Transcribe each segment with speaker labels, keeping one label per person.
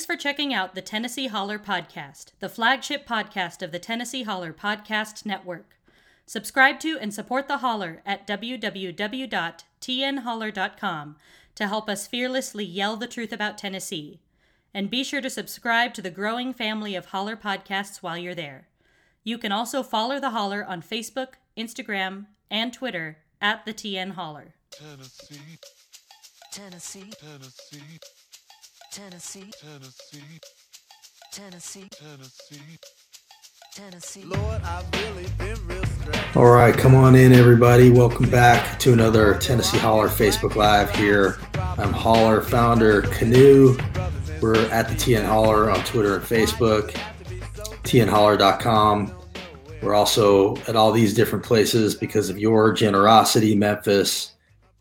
Speaker 1: Thanks for checking out the Tennessee Holler Podcast, the flagship podcast of the Tennessee Holler Podcast Network. Subscribe to and support the Holler at www.tnholler.com to help us fearlessly yell the truth about Tennessee. And be sure to subscribe to the growing family of Holler podcasts while you're there. You can also follow the Holler on Facebook, Instagram, and Twitter at the TN Holler.
Speaker 2: Tennessee,
Speaker 3: Tennessee,
Speaker 2: Tennessee,
Speaker 3: Tennessee,
Speaker 2: Tennessee,
Speaker 3: Tennessee,
Speaker 2: Tennessee.
Speaker 3: Tennessee.
Speaker 2: Lord, I've really been real stressed.
Speaker 4: All right, come on in, everybody. Welcome back to another Tennessee Holler Facebook Live here. I'm Holler founder Kanew. We're at the TN Holler on Twitter and Facebook, tnholler.com. We're also at all these different places because of your generosity Memphis,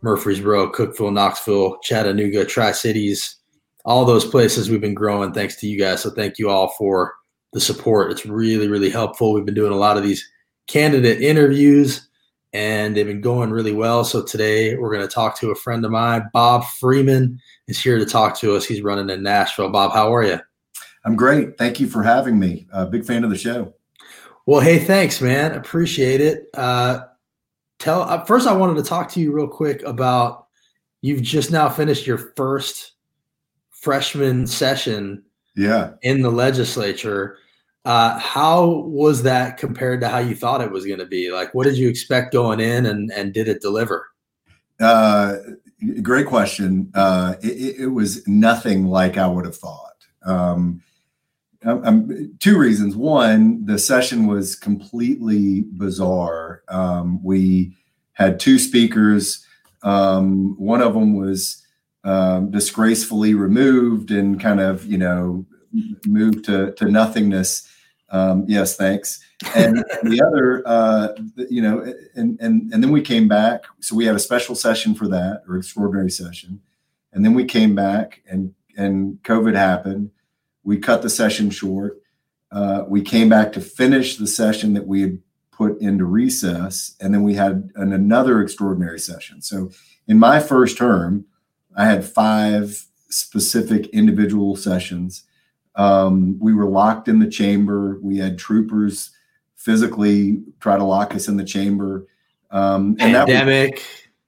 Speaker 4: Murfreesboro, Cookeville, Knoxville, Chattanooga, Tri Cities, all those places we've been growing thanks to you guys. So thank you all for the support. It's really, really helpful. We've been doing a lot of these candidate interviews and they've been going really well. So today we're going to talk to a friend of mine, Bob Freeman is here to talk to us. He's running in Nashville. Bob, how are you?
Speaker 5: I'm great. Thank you for having me. Uh, big fan of the show.
Speaker 4: Well, hey, thanks, man. Appreciate it. Uh, tell uh, first, I wanted to talk to you real quick about you've just now finished your first freshman session
Speaker 5: Yeah.
Speaker 4: in the legislature. Uh, how was that compared to how you thought it was going to be? Like, what did you expect going in, and and did it deliver?
Speaker 5: Uh, great question. Uh, it, it- was nothing like I would have thought. Um, um, two reasons. One, the session was completely bizarre. Um, we had two speakers. Um, one of them was um, disgracefully removed and kind of, you know, moved to, to nothingness. Um, yes, thanks. And the other, uh, you know, and, and, and then we came back. So we had a special session for that or extraordinary session. And then we came back and, and COVID happened. We cut the session short. Uh, we came back to finish the session that we had put into recess. And then we had an, another extraordinary session. So in my first term, I had five specific individual sessions. Um, we were locked in the chamber. We had troopers physically try to lock us in the chamber. Um, and that was,
Speaker 4: Pandemic.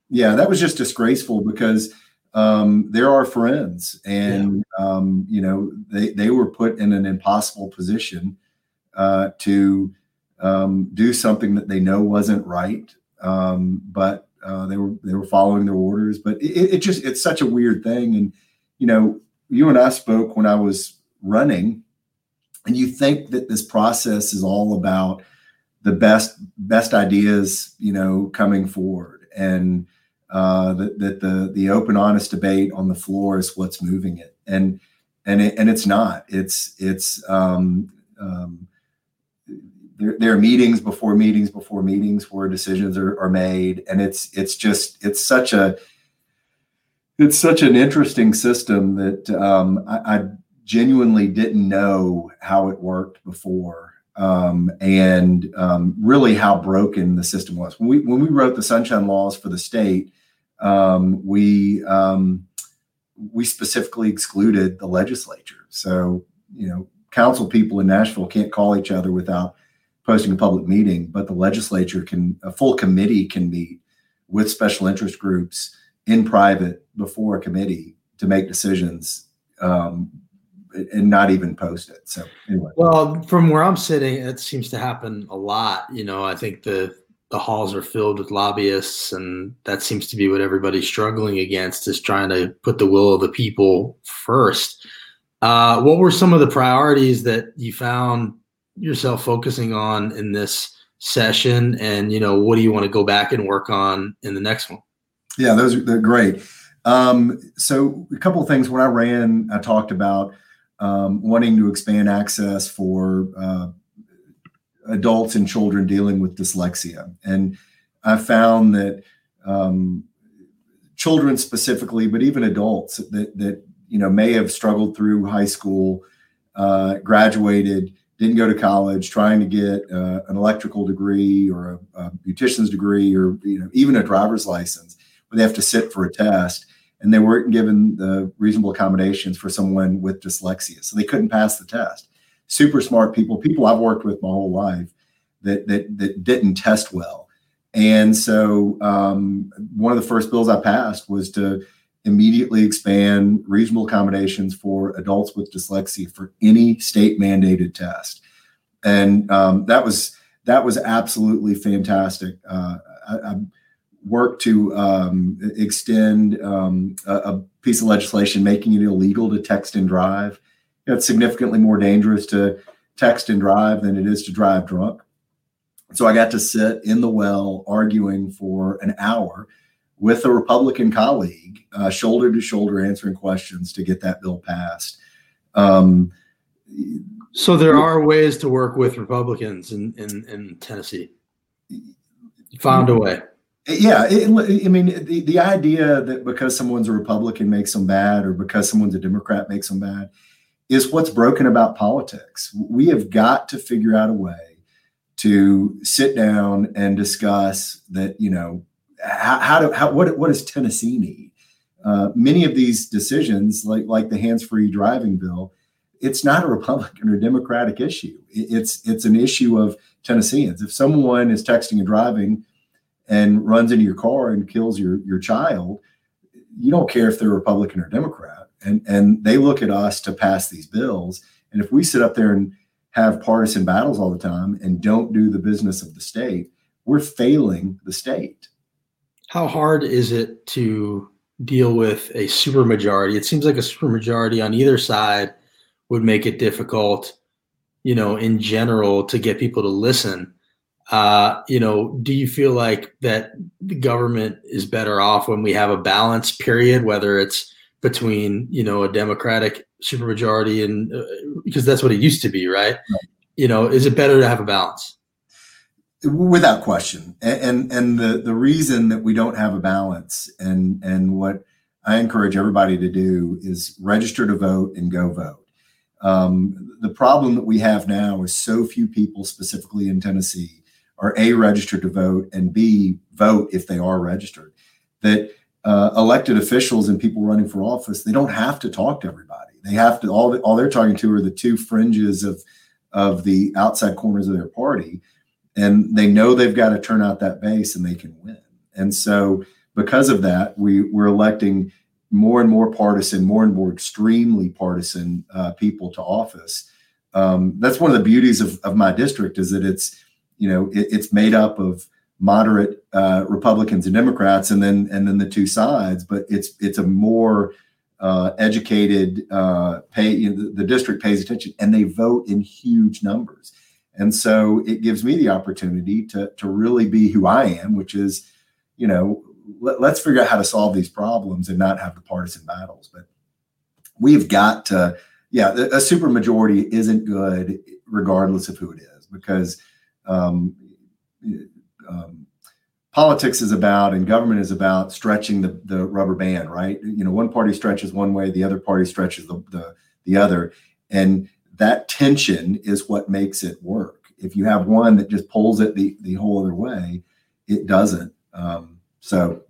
Speaker 5: yeah, that was just disgraceful because um, they're our friends, and um, you know they they were put in an impossible position uh, to um, do something that they know wasn't right, um, but uh, they were they were following their orders. But it, it just it's such a weird thing, and you know you and I spoke when I was running, and you think that this process is all about the best best ideas, you know, coming forward, and uh, that, that the the open, honest debate on the floor is what's moving it, and and it, and it's not. It's it's um, um, there, there are meetings before meetings before meetings where decisions are, are made, and it's it's just it's such a it's such an interesting system that um, I, I genuinely didn't know how it worked before um, and um, really how broken the system was. When we when we wrote the sunshine laws for the state, um, we um, we specifically excluded the legislature. So you know, council people in Nashville can't call each other without posting a public meeting, but the legislature can a full committee can meet with special interest groups in private before a committee to make decisions um, and not even post it. So anyway.
Speaker 4: Well, from where I'm sitting, it seems to happen a lot. You know, I think the the halls are filled with lobbyists, and that seems to be what everybody's struggling against is trying to put the will of the people first. Uh, what were some of the priorities that you found yourself focusing on in this session, and you know, what do you want to go back and work on in the next one?
Speaker 5: Yeah, those are they're great. Um, so a couple of things when I ran, I talked about um, wanting to expand access for uh, adults and children dealing with dyslexia, and I found that um, children specifically, but even adults that that you know may have struggled through high school, uh, graduated, didn't go to college, trying to get uh, an electrical degree or a, a beautician's degree or you know even a driver's license, where they have to sit for a test and they weren't given the reasonable accommodations for someone with dyslexia, so they couldn't pass the test. Super smart people, people I've worked with my whole life, that that that didn't test well, and so um, one of the first bills I passed was to immediately expand reasonable accommodations for adults with dyslexia for any state mandated test, and um, that was that was absolutely fantastic. Uh, I, I worked to um, extend um, a, a, piece of legislation making it illegal to text and drive. It's significantly more dangerous to text and drive than it is to drive drunk. So I got to sit in the well arguing for an hour with a Republican colleague, uh, shoulder to shoulder, answering questions to get that bill passed. Um,
Speaker 4: so there are ways to work with Republicans in in, in Tennessee. You found a way.
Speaker 5: Yeah, it, I mean, the, the idea that because someone's a Republican makes them bad, or because someone's a Democrat makes them bad, is what's broken about politics. We have got to figure out a way to sit down and discuss that. You know, how, how do how what what does Tennessee need? Uh, many of these decisions, like like the hands-free driving bill, it's not a Republican or Democratic issue. It's it's an issue of Tennesseans. If someone is texting and driving and runs into your car and kills your your child, you don't care if they're Republican or Democrat. And and they look at us to pass these bills. And if we sit up there and have partisan battles all the time and don't do the business of the state, we're failing the state.
Speaker 4: How hard is it to deal with a supermajority? It seems like a supermajority on either side would make it difficult, you know, in general to get people to listen. Uh, you know, do you feel like that the government is better off when we have a balance period, whether it's between you know a Democratic supermajority and uh, because that's what it used to be, right? right? You know, is it better to have a balance?
Speaker 5: Without question, and, and the the reason that we don't have a balance, and and what I encourage everybody to do is register to vote and go vote. Um, the problem that we have now is so few people, specifically in Tennessee, are A, registered to vote, and B, vote if they are registered. That uh, elected officials and people running for office, they don't have to talk to everybody. They have to, all, all they're talking to are the two fringes of, of the outside corners of their party. And they know they've got to turn out that base and they can win. And so, because of that, we, we're electing more and more partisan, more and more extremely partisan uh, people to office. Um, that's one of the beauties of, of my district is that it's, you know, it, it's made up of moderate uh, Republicans and Democrats, and then and then the two sides. But it's it's a more uh, educated uh, pay. You know, the, the district pays attention, and they vote in huge numbers. And so it gives me the opportunity to to really be who I am, which is, you know, let, us figure out how to solve these problems and not have the partisan battles. But we've got to, yeah, a super majority isn't good regardless of who it is because um, um, politics is about and government is about stretching the, the rubber band, right? You know, one party stretches one way, the other party stretches the, the, the other. And that tension is what makes it work. If you have one that just pulls it the, the whole other way, it doesn't. Um, so,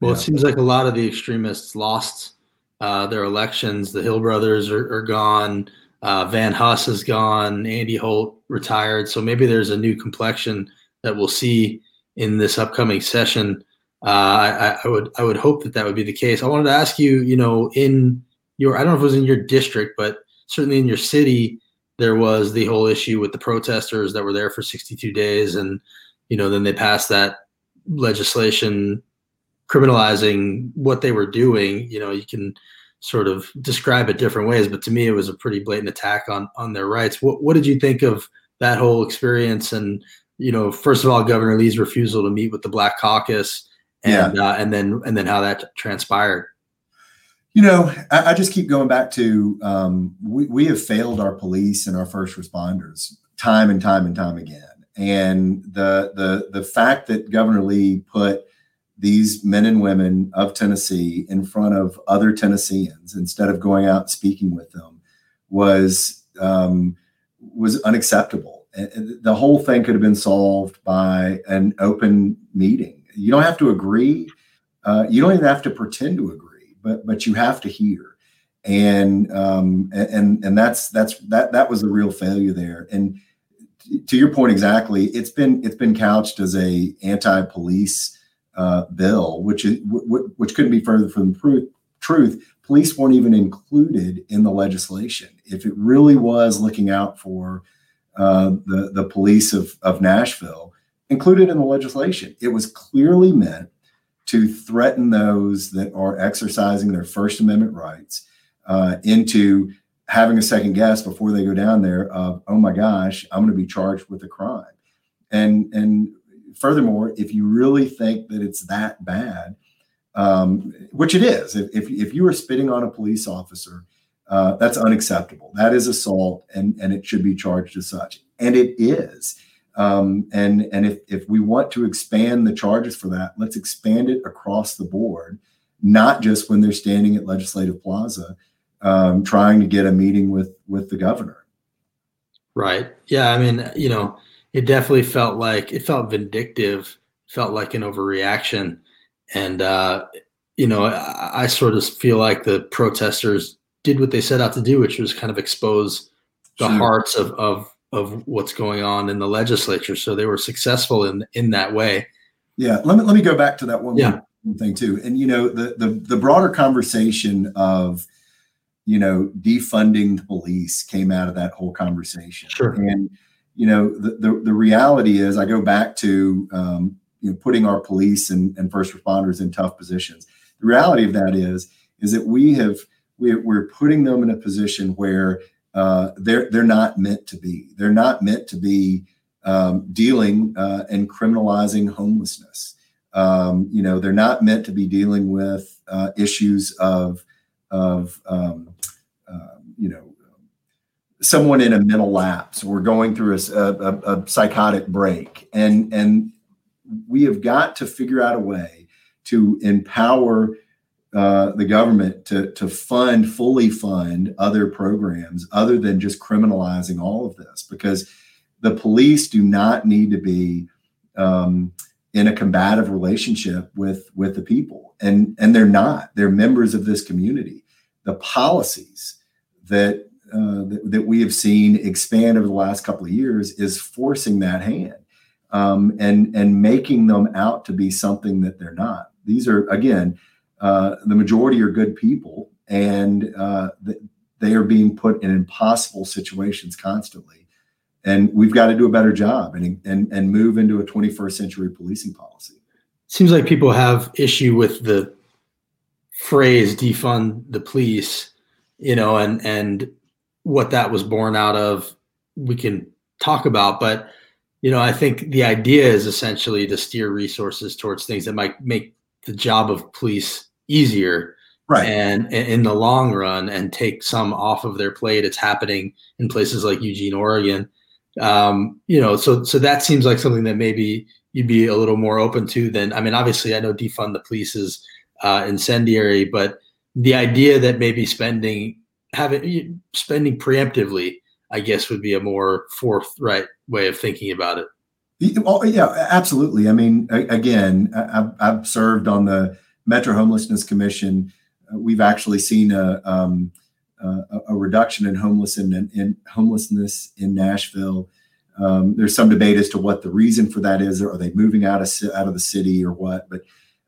Speaker 4: well, it seems like a lot of the extremists lost uh, their elections. The Hill brothers are, are gone. Uh, Van Huss is gone. Andy Holt retired. So maybe there's a new complexion that we'll see in this upcoming session. Uh, I, I, would I would hope that that would be the case. I wanted to ask you, you know, in your I don't know if it was in your district, but certainly in your city, there was the whole issue with the protesters that were there for 62 days, and you know, then they passed that legislation criminalizing what they were doing, you know, you can sort of describe it different ways, but to me, it was a pretty blatant attack on on their rights. What what did you think of that whole experience? And you know, first of all, Governor Lee's refusal to meet with the Black Caucus, and yeah. uh, and then and then how that transpired.
Speaker 5: You know, I, I just keep going back to um, we we have failed our police and our first responders time and time and time again and the the the fact that Governor Lee put these men and women of Tennessee in front of other Tennesseans instead of going out and speaking with them was um, was unacceptable. The whole thing could have been solved by an open meeting. You don't have to agree, uh, you don't even have to pretend to agree, but but you have to hear, and um, and and that's that's that that was the real failure there. And to your point exactly, it's been it's been couched as a anti-police uh, bill, which is which couldn't be further from the truth. Police weren't even included in the legislation. If it really was looking out for uh, the the police of of Nashville, included in the legislation, it was clearly meant to threaten those that are exercising their First Amendment rights uh, into having a second guess before they go down there of, oh my gosh, I'm going to be charged with a crime. And and furthermore, if you really think that it's that bad, um, which it is, if, if, if you are spitting on a police officer, uh, that's unacceptable. That is assault, and and it should be charged as such, and it is. Um, and and if if we want to expand the charges for that, let's expand it across the board, not just when they're standing at Legislative Plaza um, trying to get a meeting with with the governor.
Speaker 4: Right. Yeah. I mean, you know, it definitely felt like it felt vindictive, felt like an overreaction, and uh, you know, I, I sort of feel like the protesters did what they set out to do, which was kind of expose the
Speaker 5: Sure.
Speaker 4: hearts of of of what's going on in the legislature. So they were successful in in that way.
Speaker 5: Yeah, let me let me go back to that one
Speaker 4: Yeah.
Speaker 5: thing too. And you know, the the the broader conversation of you know defunding the police came out of that whole conversation.
Speaker 4: Sure.
Speaker 5: And you know, the the, the reality is, I go back to um, you know putting our police and, and first responders in tough positions. The reality of that is is that we have we, we're putting them in a position where uh, they're they're not meant to be. They're not meant to be um, dealing uh, and criminalizing homelessness. Um, you know, they're not meant to be dealing with uh, issues of of um, uh, you know someone in a mental lapse or going through a a psychotic break, and and we have got to figure out a way to empower uh, the government to to fund fully fund other programs other than just criminalizing all of this because the police do not need to be um, in a combative relationship with with the people. And and they're not. They're members of this community. The policies that uh, that, that we have seen expand over the last couple of years is forcing that hand um, and and making them out to be something that they're not. These are again uh, the majority are good people and uh, they are being put in impossible situations constantly and we've got to do a better job and and and move into a 21st century policing policy.
Speaker 4: Seems like people have issue with the phrase defund the police, you know, and and what that was born out of we can talk about, but you know, I think the idea is essentially to steer resources towards things that might make the job of police easier right and in the long run and take some off of their plate. It's happening in places like Eugene, Oregon. Um, you know, so so that seems like something that maybe you'd be a little more open to than I mean, obviously I know defund the police is uh, incendiary, but the idea that maybe spending having spending preemptively, I guess, would be a more forthright way of thinking about it.
Speaker 5: Oh, yeah, absolutely. I mean, again, I've, I've served on the Metro Homelessness Commission. Uh, We've actually seen a, um, a, a reduction in homeless in, in homelessness in Nashville. Um, there's some debate as to what the reason for that is. Or are they moving out of out of the city or what? But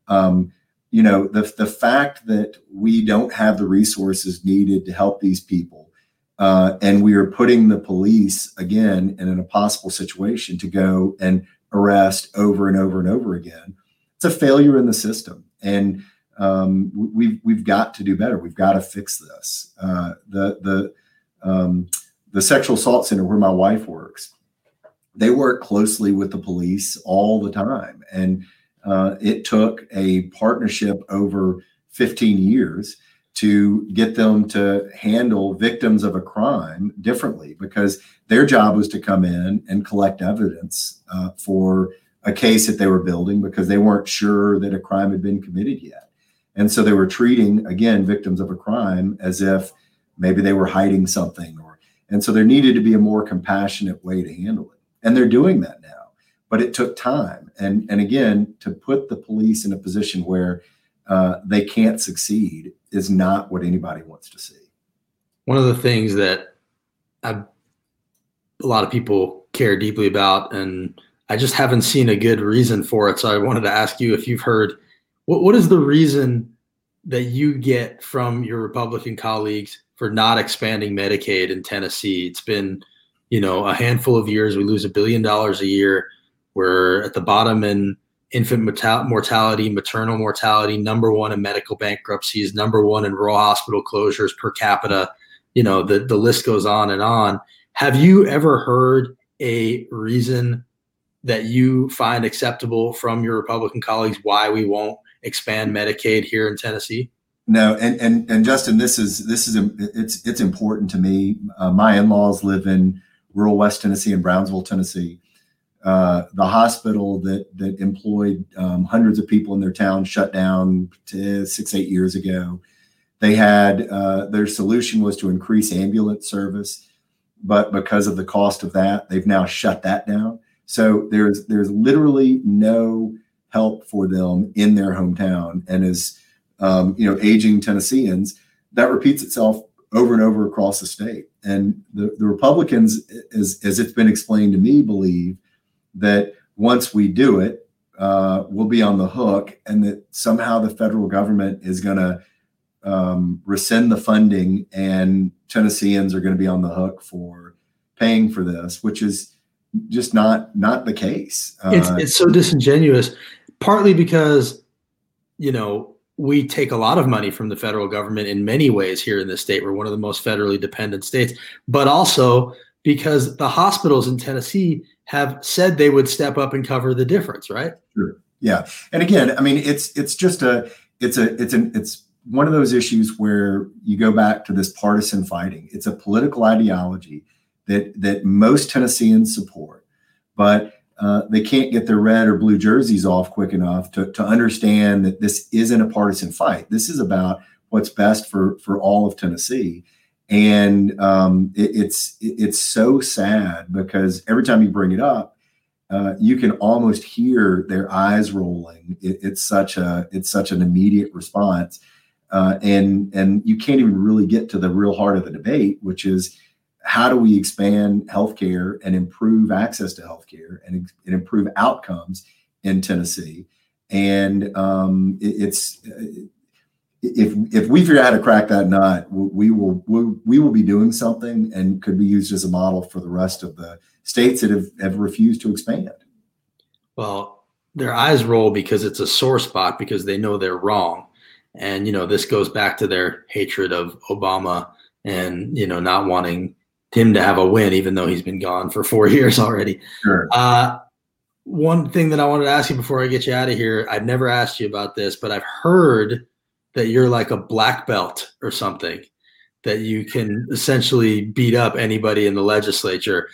Speaker 5: um, you know, the the fact that we don't have the resources needed to help these people, uh, and we are putting the police again in an impossible situation to go and arrest over and over and over again. It's a failure in the system, and um, we- we've we've got to do better. We've got to fix this. Uh, the the um, the sexual assault center where my wife works, they work closely with the police all the time, and uh, it took a partnership over 15 years to get them to handle victims of a crime differently because their job was to come in and collect evidence uh, for a case that they were building because they weren't sure that a crime had been committed yet. And so they were treating, again, victims of a crime as if maybe they were hiding something or and so there needed to be a more compassionate way to handle it. And they're doing that now. But it took time. And and again, to put the police in a position where uh, they can't succeed is not what anybody wants to see.
Speaker 4: One of the things that I, a lot of people care deeply about, and I just haven't seen a good reason for it. So I wanted to ask you if you've heard what what is the reason that you get from your Republican colleagues for not expanding Medicaid in Tennessee? It's been, you know, a handful of years. We lose a billion dollars a year. We're at the bottom in infant mortal- mortality, maternal mortality, number one in medical bankruptcies, number one in rural hospital closures per capita. You know, the, the list goes on and on. Have you ever heard a reason that you find acceptable from your Republican colleagues why we won't expand Medicaid here in Tennessee?
Speaker 5: No, and and and Justin, this is this is it's it's important to me. Uh, my in-laws live in rural West Tennessee and Brownsville, Tennessee. Uh, the hospital that that employed um, hundreds of people in their town shut down six eight years ago. They had uh, their solution was to increase ambulance service, but because of the cost of that, they've now shut that down. So there's there's literally no help for them in their hometown, and as um, you know, aging Tennesseans, that repeats itself over and over across the state. And the, the Republicans, as, as it's been explained to me, believe that once we do it, uh, we'll be on the hook, and that somehow the federal government is going to um, rescind the funding, and Tennesseans are going to be on the hook for paying for this, which is just not not the case. Uh,
Speaker 4: it's it's so disingenuous, partly because you know we take a lot of money from the federal government in many ways here in this state. We're one of the most federally dependent states, but also because the hospitals in Tennessee have said they would step up and cover the difference, right?
Speaker 5: Sure. Yeah. And again, I mean, it's it's just a it's a it's an it's one of those issues where you go back to this partisan fighting. It's a political ideology that that most Tennesseans support, but uh, they can't get their red or blue jerseys off quick enough to, to understand that this isn't a partisan fight. This is about what's best for for all of Tennessee, and um, it, it's it's so sad because every time you bring it up, uh, you can almost hear their eyes rolling. It, it's such a it's such an immediate response, uh, and and you can't even really get to the real heart of the debate, which is how do we expand healthcare and improve access to healthcare and, and improve outcomes in Tennessee? And um, it, it's if if we figure out how to crack that nut, we will we, we will be doing something and could be used as a model for the rest of the states that have, have refused to expand.
Speaker 4: Well, their eyes roll because it's a sore spot because they know they're wrong. And you know, this goes back to their hatred of Obama and you know not wanting him to have a win, even though he's been gone for four years already.
Speaker 5: Sure.
Speaker 4: Uh, one thing that I wanted to ask you before I get you out of here, I've never asked you about this, but I've heard that you're like a black belt or something, that you can essentially beat up anybody in the legislature.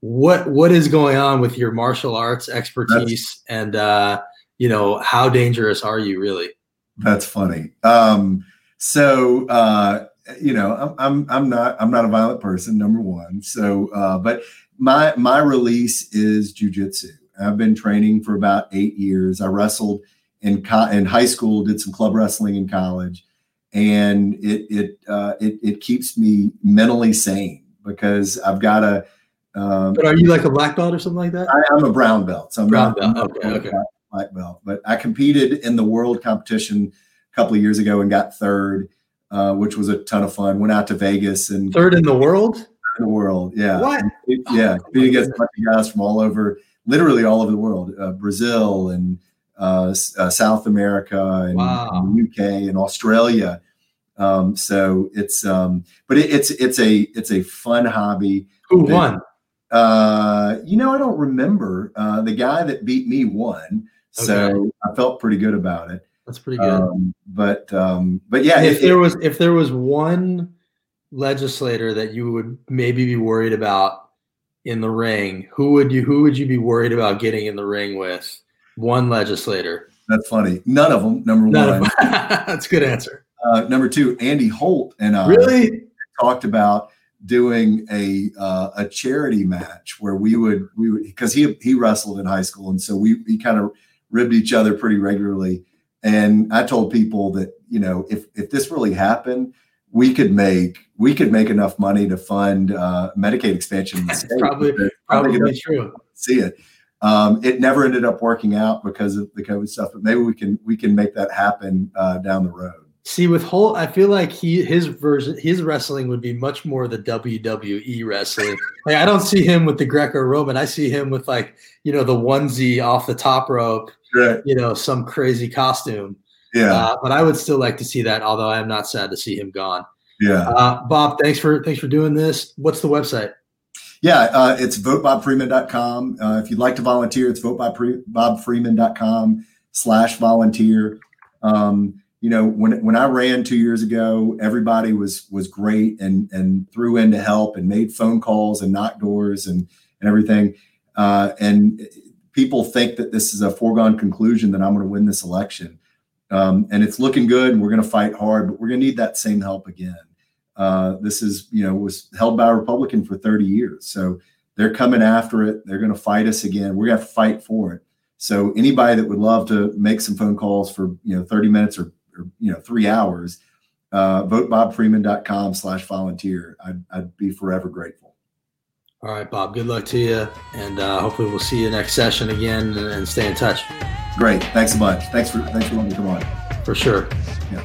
Speaker 4: What what is going on with your martial arts expertise, That's, and uh, you know how dangerous are you really?
Speaker 5: That's funny. Um, so uh, you know, I'm, I'm, I'm not, I'm not a violent person, number one. So, uh, but my, my release is jujitsu. I've been training for about eight years. I wrestled in, co- in high school, did some club wrestling in college, and it, it, uh, it, it keeps me mentally sane because I've got a, um,
Speaker 4: but are you like a black belt or something like that?
Speaker 5: I, am a brown belt. So I'm
Speaker 4: brown
Speaker 5: not,
Speaker 4: belt. Okay. okay.
Speaker 5: Black belt, but I competed in the world competition a couple of years ago and got third uh, which was a ton of fun. Went out to Vegas and
Speaker 4: third in the world.
Speaker 5: In the world, yeah.
Speaker 4: What?
Speaker 5: Yeah, competing against a bunch of guys from all over, literally all over the world, uh, Brazil and uh, uh South America and,
Speaker 4: wow.
Speaker 5: and, UK and Australia. Um, so it's, um, but it, it's it's a it's a fun hobby.
Speaker 4: Who won?
Speaker 5: Uh, you know, I don't remember. Uh, the guy that beat me won, so. I felt pretty good about it.
Speaker 4: That's pretty good. Um,
Speaker 5: but um, but yeah,
Speaker 4: if it, there was if there was one legislator that you would maybe be worried about in the ring, who would you who would you be worried about getting in the ring with? One legislator.
Speaker 5: That's funny. None of them. Number
Speaker 4: None
Speaker 5: one.
Speaker 4: That's a good answer.
Speaker 5: Uh, number two, Andy Holt and I
Speaker 4: really
Speaker 5: talked about doing a uh, a charity match where we would we would because he he wrestled in high school and so we we kind of ribbed each other pretty regularly And I told people that you know if if this really happened, we could make we could make enough money to fund uh, Medicaid expansion. State.
Speaker 4: Probably- Probably true.
Speaker 5: see it. Um, it never ended up working out because of the COVID stuff, but maybe we can we can make that happen uh, down the road.
Speaker 4: See, with Holt, I feel like he his version his wrestling would be much more the WWE wrestling. like I don't see him with the Greco-Roman. I see him with like you know the onesie off the top rope,
Speaker 5: Right.
Speaker 4: you know, some crazy costume.
Speaker 5: Yeah.
Speaker 4: Uh, but I would still like to see that. Although I am not sad to see him gone.
Speaker 5: yeah.
Speaker 4: Uh, Bob, thanks for thanks for doing this. What's the website?
Speaker 5: Yeah, uh, it's votebobfreeman.com. Uh, if you'd like to volunteer, it's votebobfreeman.com slash volunteer. Um, you know, when when I ran two years ago, everybody was was great and and threw in to help and made phone calls and knocked doors and and everything. Uh, and people think that this is a foregone conclusion that I'm going to win this election. Um, and it's looking good and we're going to fight hard, but we're going to need that same help again. Uh, this is, you know, was held by a Republican for 30 years. So they're coming after it. They're going to fight us again. We're going to fight for it. So anybody that would love to make some phone calls for, you know, 30 minutes or, or you know, three hours, uh, votebobfreeman.com slash volunteer. I'd, I'd be forever grateful.
Speaker 4: All right, Bob. Good luck to you, and uh, hopefully we'll see you next session again and, and stay in touch
Speaker 5: Great. Thanks a bunch. Thanks for, thanks for letting me come on.
Speaker 4: for sure.
Speaker 5: Yeah.